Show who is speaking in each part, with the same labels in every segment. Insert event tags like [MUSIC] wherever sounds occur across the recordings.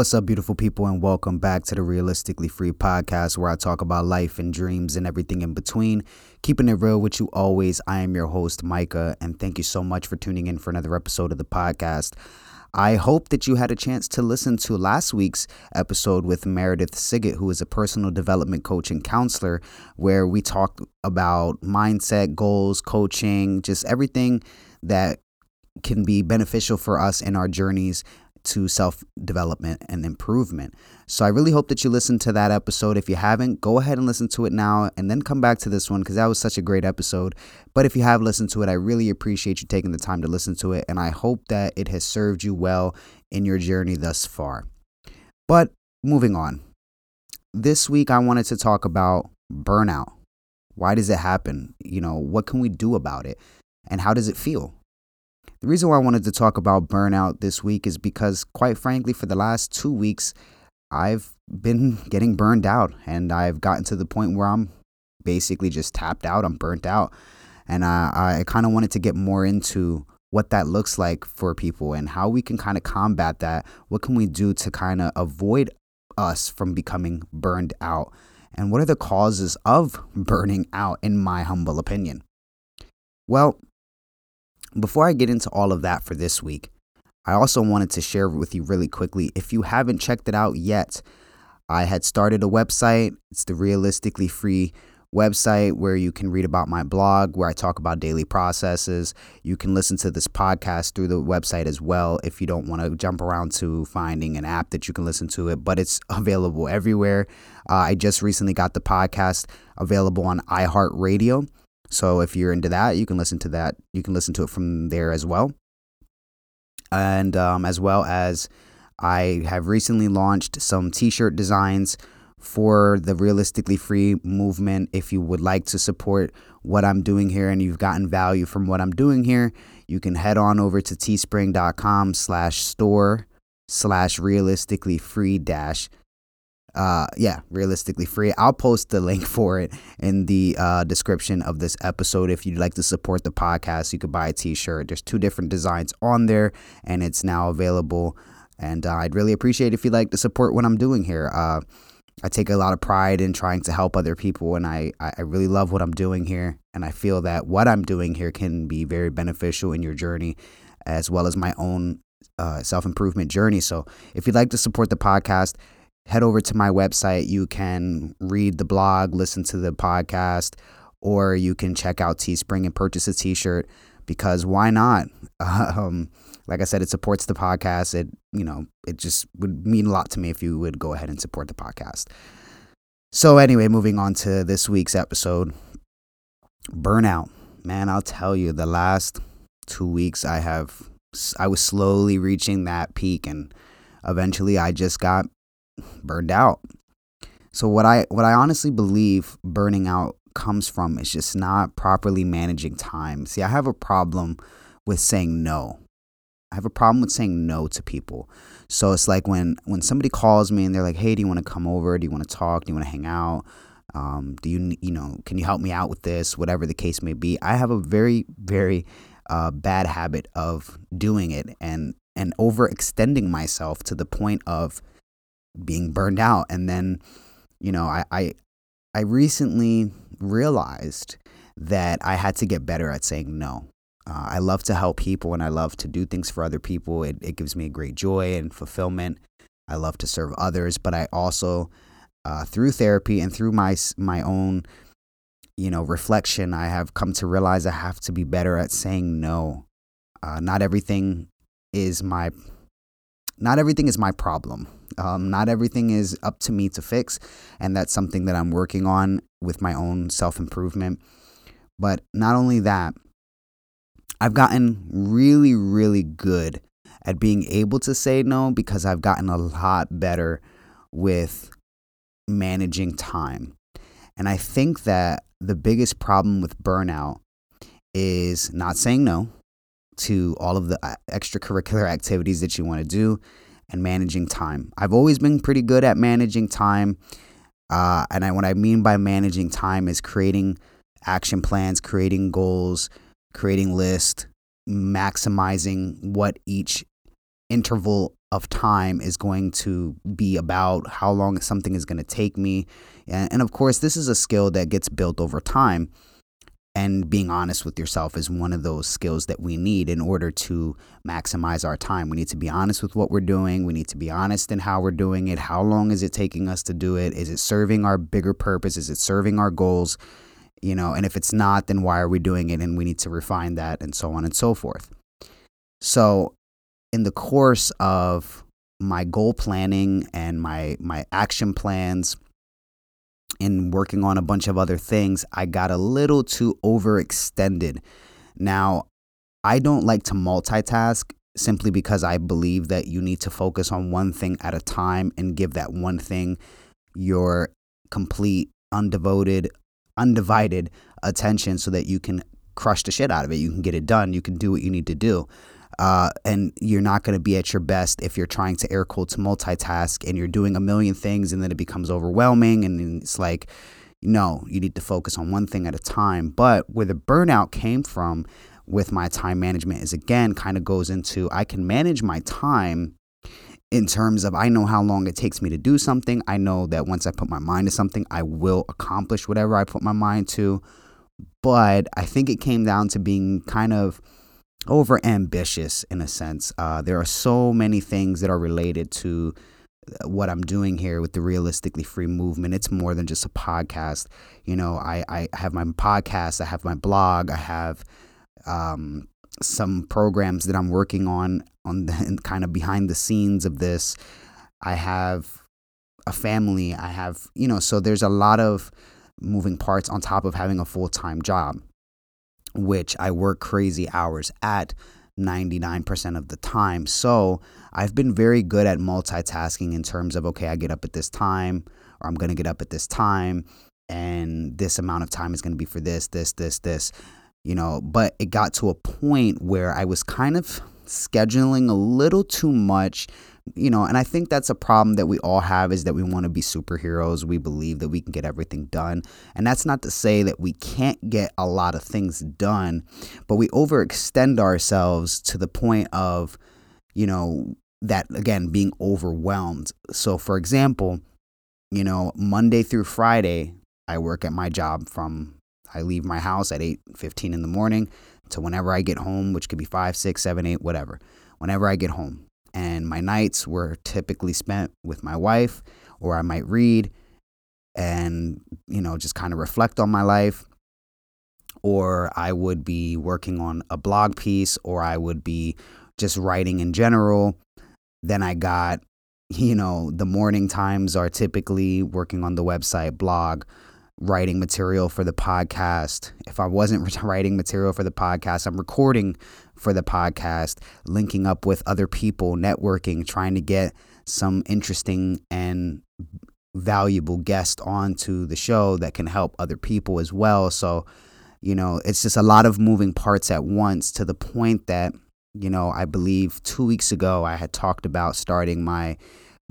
Speaker 1: What's up, beautiful people, and welcome back to the Realistically Free podcast where I talk about life and dreams and everything in between. Keeping it real with you always. I am your host, Micah, and thank you so much for tuning in for another episode of the podcast. I hope that you had a chance to listen to last week's episode with Meredith Siggett, who is a personal development coach and counselor, where we talked about mindset, goals, coaching, just everything that can be beneficial for us in our journeys to self development and improvement. So I really hope that you listen to that episode. If you haven't, go ahead and listen to it now and then come back to this one because that was such a great episode. But if you have listened to it, I really appreciate you taking the time to listen to it. And I hope that it has served you well in your journey thus far. But moving on, this week I wanted to talk about burnout. Why does it happen? You know, what can we do about it? And how does it feel? The reason why I wanted to talk about burnout this week is because, quite frankly, for the last two weeks, I've been getting burned out and I've gotten to the point where I'm basically just tapped out. I'm burnt out. And I, I kind of wanted to get more into what that looks like for people and how we can kind of combat that. What can we do to kind of avoid us from becoming burned out? And what are the causes of [LAUGHS] burning out, in my humble opinion? Well, before I get into all of that for this week, I also wanted to share with you really quickly. If you haven't checked it out yet, I had started a website. It's the Realistically Free website where you can read about my blog, where I talk about daily processes. You can listen to this podcast through the website as well if you don't want to jump around to finding an app that you can listen to it, but it's available everywhere. Uh, I just recently got the podcast available on iHeartRadio. So if you're into that, you can listen to that. You can listen to it from there as well. And um, as well as I have recently launched some t shirt designs for the Realistically Free movement. If you would like to support what I'm doing here and you've gotten value from what I'm doing here, you can head on over to teespring.com slash store slash realistically free dash uh yeah realistically free. I'll post the link [LAUGHS] for it in the uh description of this episode. If you'd like to support the podcast you could buy a t-shirt. There's two different designs on there and it's now available. And uh, i'd really appreciate if you'd like to support what i'm doing here. Uh i take a lot of pride in trying to help other people and i i really love what i'm doing here and i feel that what i'm doing here can be very beneficial in your journey as well as my own uh, self-improvement journey. So if you'd like to support the podcast head over to my website. You can read the blog, listen to the podcast, or you can check out Teespring and purchase a t shirt because why not? [LAUGHS] Um, like I said, it supports the podcast. It, you know, it just would mean a lot to me if you would go ahead and support the podcast. So, anyway, moving on to this week's episode burnout. Man, I'll tell you, the last two weeks I have, I was slowly reaching that peak and eventually I just got burned out. So what I what I honestly believe burning out comes from is just not properly managing time. See, I have a problem with saying no. I have a problem with saying no to people. So it's like when when somebody calls me and they're like, "Hey, do you want to come over? Do you want to talk? Do you want to hang out? Um, do you you know can you help me out with this? Whatever the case may be." I have a very very uh, bad habit of doing it and and overextending myself to the point of being burned out. And then, you know, I, I, I recently realized that I had to get better at saying no. Uh, I love to help people and I love to do things for other people. It, it gives me great joy and fulfillment. I love to serve others, but I also, uh, through therapy and through my my own, you know, reflection, I have come to realize I have to be better at saying no. Uh, not everything is my, not everything is my problem. Um, not everything is up to me to fix, and that's something that I'm working on with my own self improvement. But not only that, I've gotten really, really good at being able to say no because I've gotten a lot better with managing time. And I think that the biggest problem with burnout is not saying no to all of the uh, extracurricular [LAUGHS] activities that you want to do and managing time. I've always been pretty good at managing time. Uh, and I, what I mean by managing time is creating action plans, creating goals, creating lists, maximizing what each interval of time is going to be about how long something is going to take me. And, and of course, this is a skill that gets built over time. And being honest with yourself is one of those skills that we need in order to maximize our time. We need to be honest with what we're doing. We need to be honest in how we're doing it. How long is it taking us to do it? Is it serving our bigger purpose? Is it serving our goals? You know, and if it's not, then why are we doing it? And we need to refine that and so on and so forth. So, in the course of my goal planning and my my action plans and working on a bunch of other things, I got a little too overextended. Now, I don't like to multitask simply because I believe that you need to focus on one thing at a time and give that one thing your complete, undevoted, undivided attention so that you can crush the shit out of it. You can get it done. You can do what you need to do. Uh, and you're not going to be at your best if you're trying to air quotes multitask and you're doing a million things and then it becomes overwhelming and it's like no you need to focus on one thing at a time but where the burnout came from with my time management is again kind of goes into i can manage my time in terms of I know how long it takes me to do something. I know that once I put my mind to something, I will accomplish whatever I put my mind to. But I think it came down to being kind of over ambitious in a sense. Uh, there are so many things that are related to uh, what I'm doing here with the realistically free movement. It's more than just a podcast. You know, I, I have my podcast, I have my blog, I have um, some programs that I'm working on on the [LAUGHS] kind of behind the scenes of this. I have a family. I have, you know, so there's a lot of moving parts on top of having a full time job which I work crazy hours at 99% of the time. So I've been very good at multitasking in terms of, okay, I get up at this time, or I'm going to get up at this time, and this amount of time is going to be for this, this, this, this, you know. But it got to a point where I was kind of scheduling a little too much you know, and I think that's a problem that we all have is that we want to be superheroes. We believe that we can get everything done. And that's not to say that we can't get a lot of things done, but we overextend ourselves to the point of, you know, that again being overwhelmed. So for example, you know, Monday through Friday, I work at my job from I leave my house at 8:15 in the morning to whenever I get home, which could be 5, 6, 7, 8, whatever. Whenever I get home and my nights were typically spent with my wife or I might read and you know just kind of reflect on my life or I would be working on a blog piece or I would be just writing in general then I got [LAUGHS] you know the morning times are typically working on the website blog writing material for the podcast. If I wasn't [LAUGHS] writing material for the podcast, I'm recording for the podcast, linking up with other people, networking, trying to get some interesting and valuable guests onto the show that can help other people as well. So, you know, it's just a lot of moving parts at once to the point that, you know, I believe two weeks ago I had talked about starting my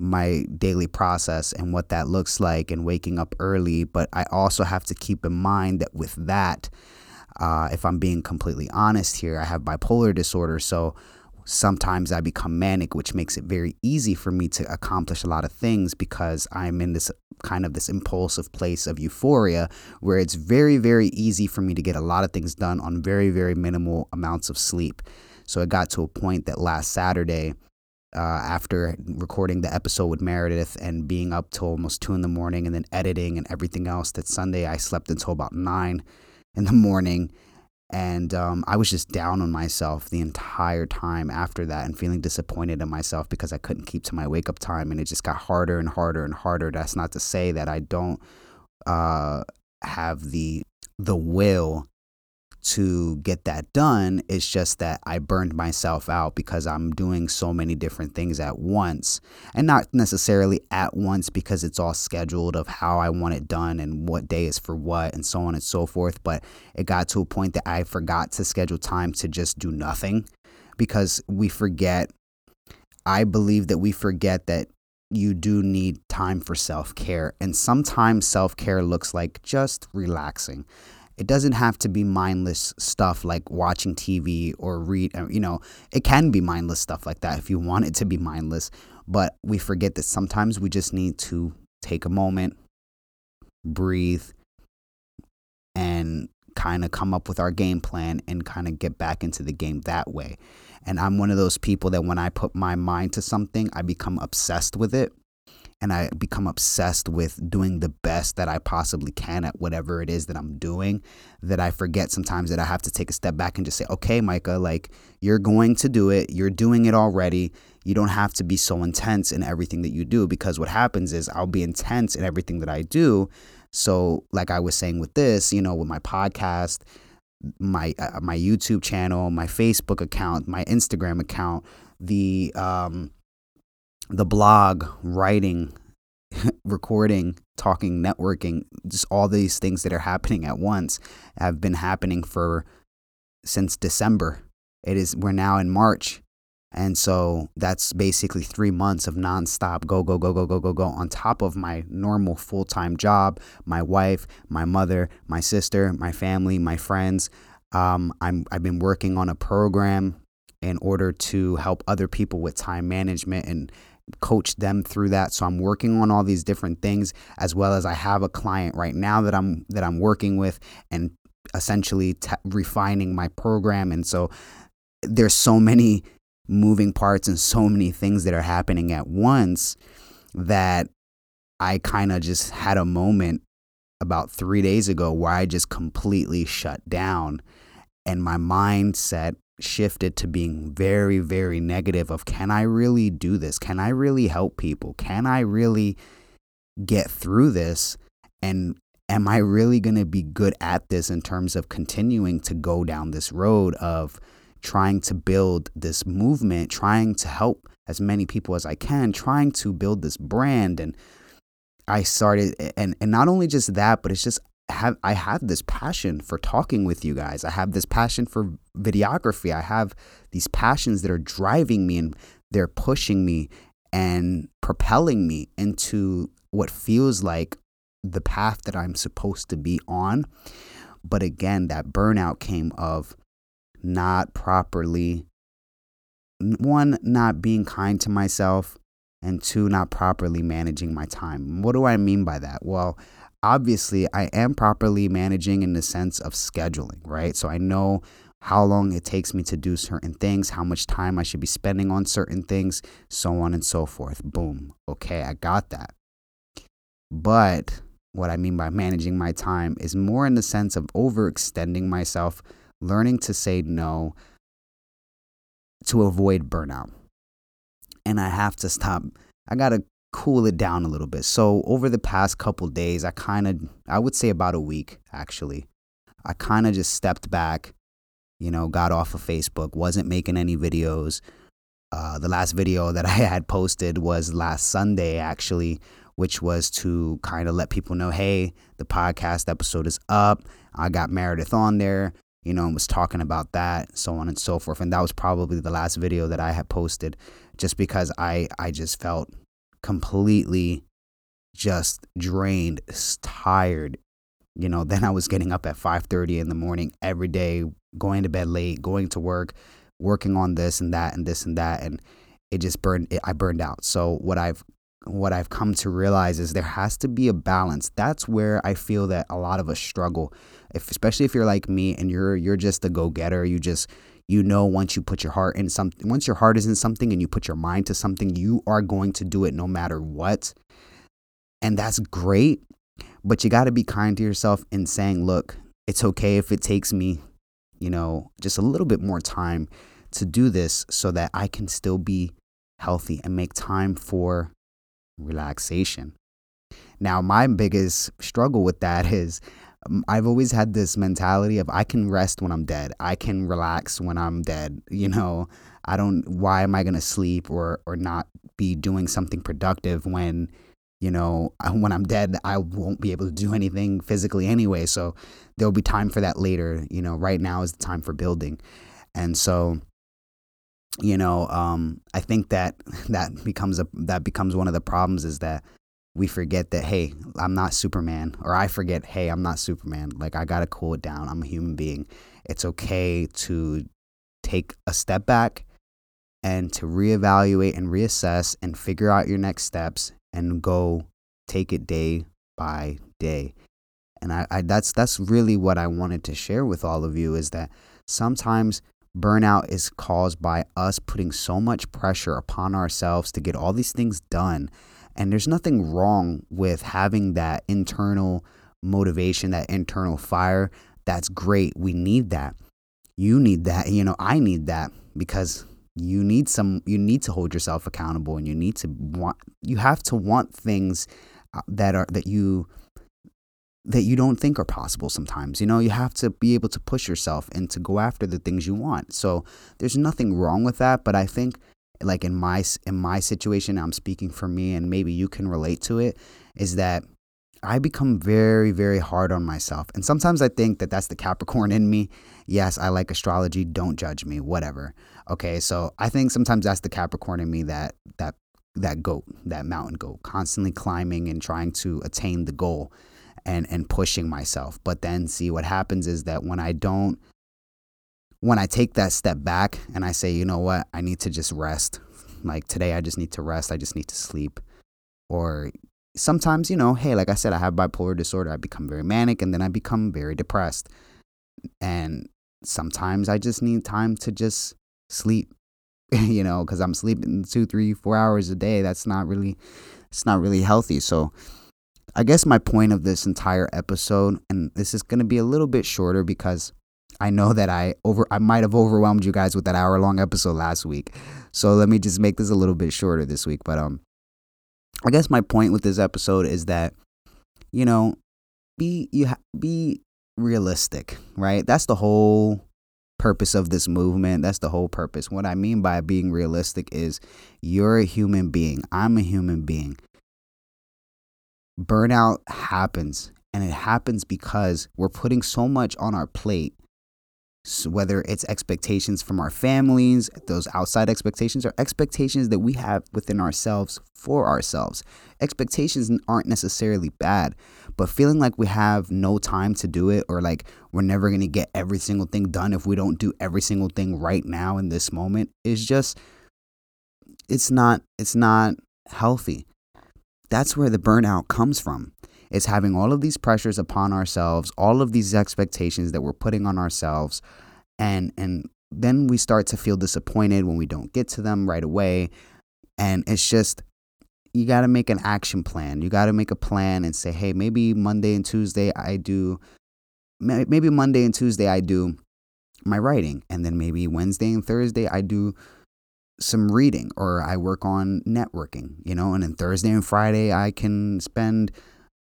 Speaker 1: my daily process and what that looks like and waking up early. But I also have to keep in mind that with that, uh, if I'm being completely honest here, I have bipolar disorder. So sometimes I become manic, which makes it very easy for me to accomplish a lot of things because I'm in this kind of this impulsive place of euphoria where it's very, very easy for me to get a lot of things done on very, very minimal amounts of sleep. So it got to a point that last Saturday, uh, after recording the episode with Meredith and being up till almost two in the morning and then editing and everything else. That Sunday I slept until about nine in the morning. And um, I was just down on myself the entire time after that and feeling disappointed in myself because I couldn't keep to my wake up time. And it just got harder and harder and harder. That's not to say that I don't uh, have the the will to get that done. It's just that I burned myself out because I'm doing so many different things at once. And not necessarily at once because it's all scheduled of how I want it done and what day is for what and so on and so forth. But it got to a point that I forgot to schedule time to just do nothing because we forget. I believe that we forget that you do need time for self care. And sometimes self care looks like just relaxing it doesn't have to be mindless stuff like watching TV or read, uh, you know, it can be mindless stuff like that if you want it to be mindless. But we forget that sometimes we just need to take a moment, breathe, and kind of come up with our game plan and kind of get back into the game that way. And I'm one of those people that when I put my mind to something, I become obsessed with it and I become obsessed with doing the best that I possibly can at whatever it is that I'm doing that I forget sometimes that I have to take a step back and just say, okay, Micah, like you're going to do it. You're doing it already. You don't have to be so intense in everything that you do because what happens is I'll be intense in everything that I do. So, like I was saying with this, you know, with my podcast, my uh, my YouTube channel, my Facebook account, my Instagram account, the um, the blog, writing, [LAUGHS] recording, talking, networking, just all these things that are happening at once have been happening for since December. It is we're now in March. And so that's basically three months of nonstop go, go, go, go, go, go, go on top of my normal full time job, my wife, my mother, my sister, my family, my friends. Um, I'm, I've been working on a program in order to help other people with time management and coach them through that. So i'm working on all these different things as well as i have a client right now that i'm that i'm working with and essentially t- refining my program. And so there's so many moving parts and so many things that are happening at once that i kind of just had a moment about 3 days ago where i just completely shut down and my mindset shifted to being very very negative of can I really do this? Can I really help people? Can I really get through this? And am I really going to be good at this in terms of continuing to go down this road of trying to build this movement, trying to help as many people as I can, trying to build this brand and I started and and not only just that, but it's just have I have this passion for talking with you guys. I have this passion for videography. I have these passions that are driving me and they're pushing me and propelling me into what feels like the path that I'm supposed to be on. But again, that burnout came of not properly one not being kind to myself and two not properly managing my time. What do I mean by that? Well, obviously I am properly managing in the sense of scheduling, right? So I know how long it takes me to do certain things, how much time I should be spending on certain things, so on and so forth. Boom. Okay, I got that. But what I mean by managing my time is more in the sense of overextending myself, learning to say no to avoid burnout. And I have to stop. I got to cool it down a little bit. So over the past couple days, I kind of, I would say about a week actually, I kind of just stepped back, you know, got off of Facebook, wasn't making any videos. Uh, the last video that [LAUGHS] I had posted was last Sunday actually, which was to kind of let people know, hey, the podcast episode is up. I got Meredith on there, you know, and was talking about that, so on and so forth. And that was probably the last video that I had posted, just because I I just felt completely just drained, tired. You know, then I was getting up at 5:30 in the morning every day, going to bed late, going to work, working on this and that and this and that and it just burned it, I burned out. So what I've what I've come to realize is there has to be a balance. That's where I feel that a lot of us struggle. If especially if you're like me and you're you're just a go-getter, you just you know once you put your heart in something once your heart is in something and you put your mind to something you are going to do it no matter what. And that's great but you got to be kind to yourself in saying look it's okay if it takes me you know just a little bit more time to do this so that i can still be healthy and make time for relaxation. Now my biggest struggle with that [LAUGHS] is I've always had this mentality of I can rest when I'm dead. I can relax when I'm dead. [LAUGHS] You know, I don't. Why am I gonna sleep or or not be doing something productive when, you know, [LAUGHS] when I'm dead? I won't be able to do anything physically anyway. So there'll be time for that later. You know, right now is the time for building, and so you know um, i think that [LAUGHS] that becomes a that becomes one of the problems is that we forget that, hey, I'm not Superman, or I forget, hey, I'm not Superman. Like, I got to cool it down. I'm a human being. It's okay to take a step back and to reevaluate and reassess and figure out your next steps and go take it day by day. And I, I that's that's really what I wanted to share with all of you is that sometimes burnout is caused by us putting so much pressure upon ourselves to get all these things done. And there's nothing wrong with having that internal motivation, that internal fire. That's great. We need that. You need that. You know, I need that because you need some you need to hold yourself accountable and you need to want you have to want things uh, that are that you that you don't think are possible sometimes. You know, you have to be able to push yourself and to go after the things you want. So there's nothing wrong with that, but I think like in my in my situation, I'm speaking for me and maybe you can relate to it is that I become very very hard on myself. And sometimes I think that that's the Capricorn in me. Yes, I like astrology, don't judge me, whatever. Okay? So I think sometimes that's the Capricorn in me that that that goat, that mountain goat, constantly climbing and trying to attain the goal and and pushing myself. But then see what happens is that when I don't when I take that step back and I say, you know what, I need to just rest. Like today I just need to rest. I just need to sleep. Or sometimes, you know, hey, like I said, I have bipolar disorder. I become very manic and then I become very depressed. And sometimes I just need time to just sleep, [LAUGHS] you know, because I'm sleeping two, three, four hours a day. That's not really, it's not really healthy. So I guess my point of this entire episode, and this is going to be a little bit shorter because I know that I over I might have overwhelmed you guys with that hour long episode last week. So let me just make this a little bit shorter this week. But um, I guess my point with this episode is that you know, be you ha- be realistic, right? That's the whole purpose of this movement. That's the whole purpose. What I mean by being realistic is you're a human being. I'm a human being burnout happens and it happens because we're putting so much on our plate so whether it's expectations from our families those outside expectations or expectations that we have within ourselves for ourselves expectations aren't necessarily bad but feeling like we have no time to do it or like we're never going to get every single thing done if we don't do every single thing right now in this moment is just it's not it's not healthy that's where the burnout comes from. It's having all of these pressures upon ourselves, all of these expectations that we're putting on ourselves, and and then we start to feel disappointed when we don't get to them right away. And it's just you got to make an action plan. You got to make a plan and say, "Hey, maybe Monday and Tuesday I do maybe Monday and Tuesday I do my writing, and then maybe Wednesday and Thursday I do some reading or I work on networking, you know, and then Thursday and Friday I can spend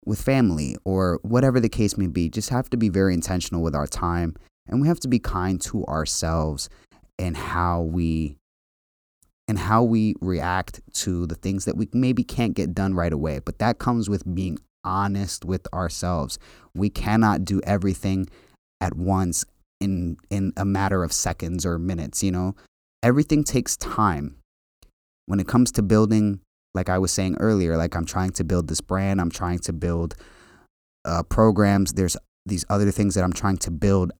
Speaker 1: with family or whatever the case may be. Just have to be very intentional with our time and we have to be kind to ourselves and how we and how we react to the things that we maybe can't get done right away. But that comes with being honest with ourselves. We cannot do everything at once in in a matter of seconds or minutes, you know? everything takes time. When it comes to building, like I was saying earlier, like I'm trying to build this brand, I'm trying to build uh, programs. There's these other things that I'm trying to build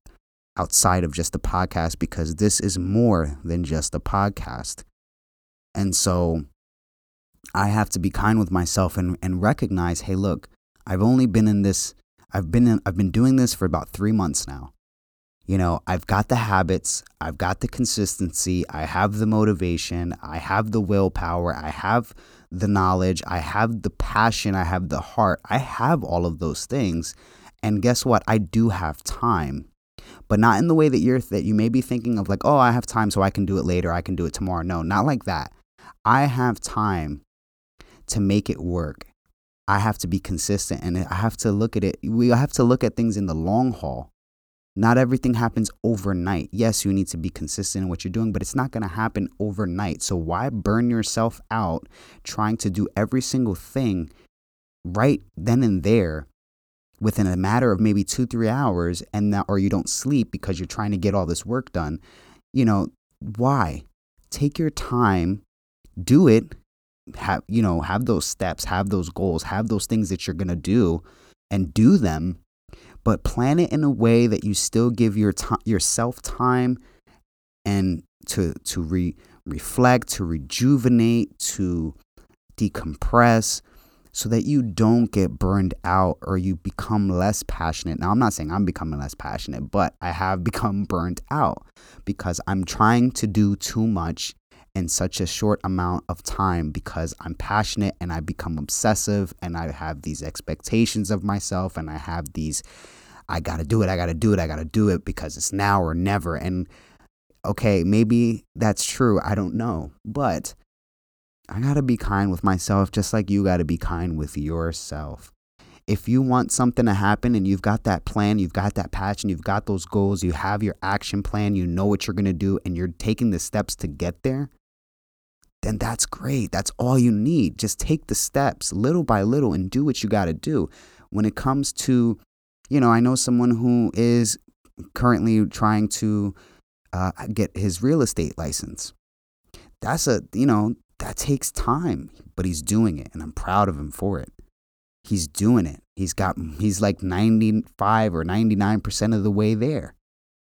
Speaker 1: outside of just the podcast because this is more than just a podcast. And so I have to be kind with myself and, and recognize, hey, look, I've only been in this, I've been in, I've been doing this for about three months now you know, I've got the habits, I've got the consistency, I have the motivation, I have the willpower, I have the knowledge, I have the passion, I have the heart. I have all of those things. And guess what? I do have time. But not in the way that you're that you may be thinking of like, "Oh, I have time so I can do it later, I can do it tomorrow." No, not like that. I have time to make it work. I have to be consistent and I have to look at it. We have to look at things in the long haul. Not everything happens overnight. Yes, you need to be consistent in what you're doing, but it's not going to happen overnight. So why burn yourself out trying to do every single thing right then and there within a matter of maybe 2-3 hours and that or you don't sleep because you're trying to get all this work done. You know, why? Take your time, do it, have you know have those steps have those goals have those things that you're going to do and do them but plan it in a way that you still give your yourself time and to to re- reflect to rejuvenate to decompress so that you don't get burned out or you become less passionate. Now, I'm not saying I'm becoming less passionate, but I have become burned out because I'm trying to do too much in such a short amount of time because I'm passionate and I become obsessive and I have these expectations of myself and I have these I got to do it, I got to do it, I got to do it because it's now or never and okay, maybe that's true, I don't know. But I got to be kind with myself just like you got to be kind with yourself. If you want something to happen and you've got that plan, you've got that passion, you've got those goals, you have your action plan, you know what you're going to do, and you're taking the steps to get there, then that's great. That's all you need. Just take the steps little by little and do what you got to do. When it comes to, you know, I know someone who is currently trying to uh, get his real estate license. That's a, you know, that takes time, but he's doing it and I'm proud of him for it. He's doing it. He's got he's like 95 or 99% of the way there.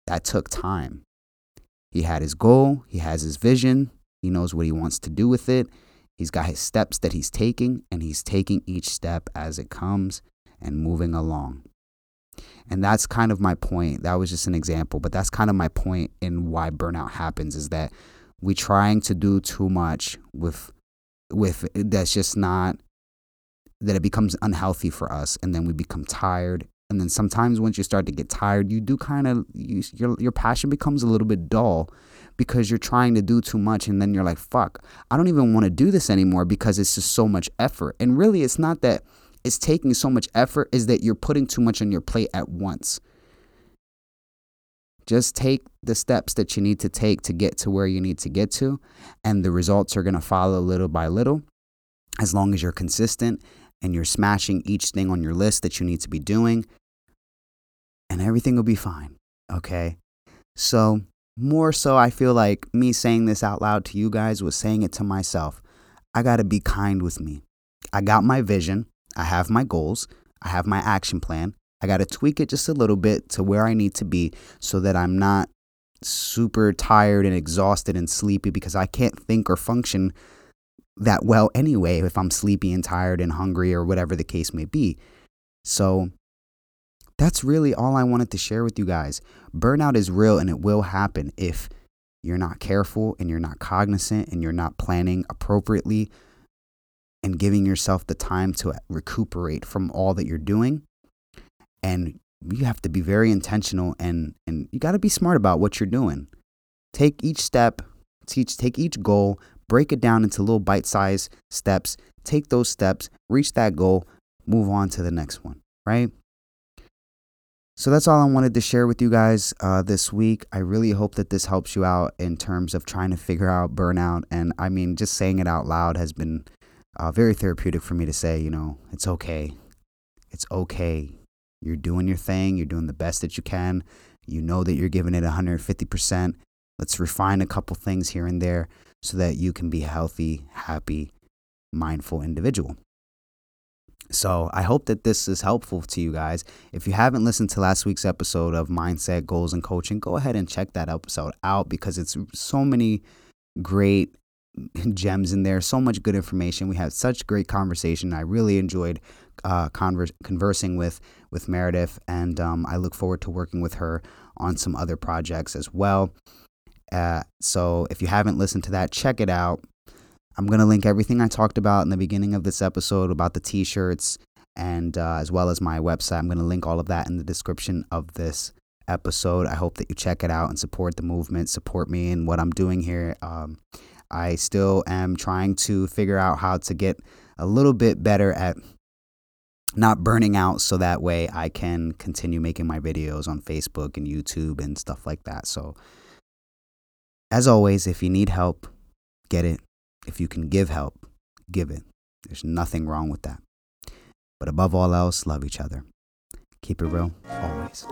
Speaker 1: That took time. He had his goal, he has his vision, he knows what he wants to do with it. He's got his steps that he's taking and he's taking each step as it comes and moving along. And that's kind of my point. That was just an example, but that's kind of my point in why burnout happens is that we're trying to do too much with with that's just not that it becomes unhealthy for us and then we become tired and then sometimes once you start to get tired you do kind of you, your your passion becomes a little bit dull because you're trying to do too much and then you're like fuck I don't even want to do this anymore because it's just so much effort and really it's not that it's taking so much effort is that you're putting too much on your plate at once just take the steps that you need to take to get to where you need to get to, and the results are going to follow little by little as long as you're consistent and you're smashing each thing on your list that you need to be doing, and everything will be fine. Okay. So, more so, I feel like me saying this out loud to you guys was saying it to myself. I got to be kind with me. I got my vision, I have my goals, I have my action plan, I got to tweak it just a little bit to where I need to be so that I'm not super tired and exhausted and sleepy because I can't think or function that well anyway if I'm sleepy and tired and hungry or whatever the case may be. So that's really all I wanted to share with you guys. Burnout is real and it will happen if you're not careful and you're not cognizant and you're not planning appropriately and giving yourself the time to recuperate from all that you're doing. And you have to be very intentional and and you got to be smart about what you're doing. Take each step teach take each goal break it down into little bite-sized steps take those steps reach that goal move on to the next one right so that's all I wanted to share with you guys uh, this week. I really hope that this helps you out in terms of trying to figure out burnout. And I mean, just saying it out loud has been uh, very therapeutic for me to say, you know, it's okay. It's okay. You're doing your thing, you're doing the best that you can. You know that you're giving it 150%. Let's refine a couple things here and there so that you can be a healthy, happy, mindful individual. So I hope that this is helpful to you guys. If you haven't listened to last week's episode of Mindset, Goals, and Coaching, go ahead and check that episode out because it's so many great gems in there, so much good information. We had such great conversation. I really enjoyed uh, converse, conversing with with Meredith, and um, I look forward to working with her on some other projects as well. Uh, so if you haven't listened to that, check it out. I'm gonna link everything I talked about in the beginning of this episode about the T-shirts and uh, as well as my website. I'm gonna link all of that in the description of this episode. I hope that you check it out and support the movement, support me and what I'm doing here. Um, I still am trying to figure out how to get a little bit better at not burning out so that way I can continue making my videos on Facebook and YouTube and stuff like that. So, as always, if you need help, get it. If you can give help, give it. There's nothing wrong with that. But above all else, love each other. Keep it real always.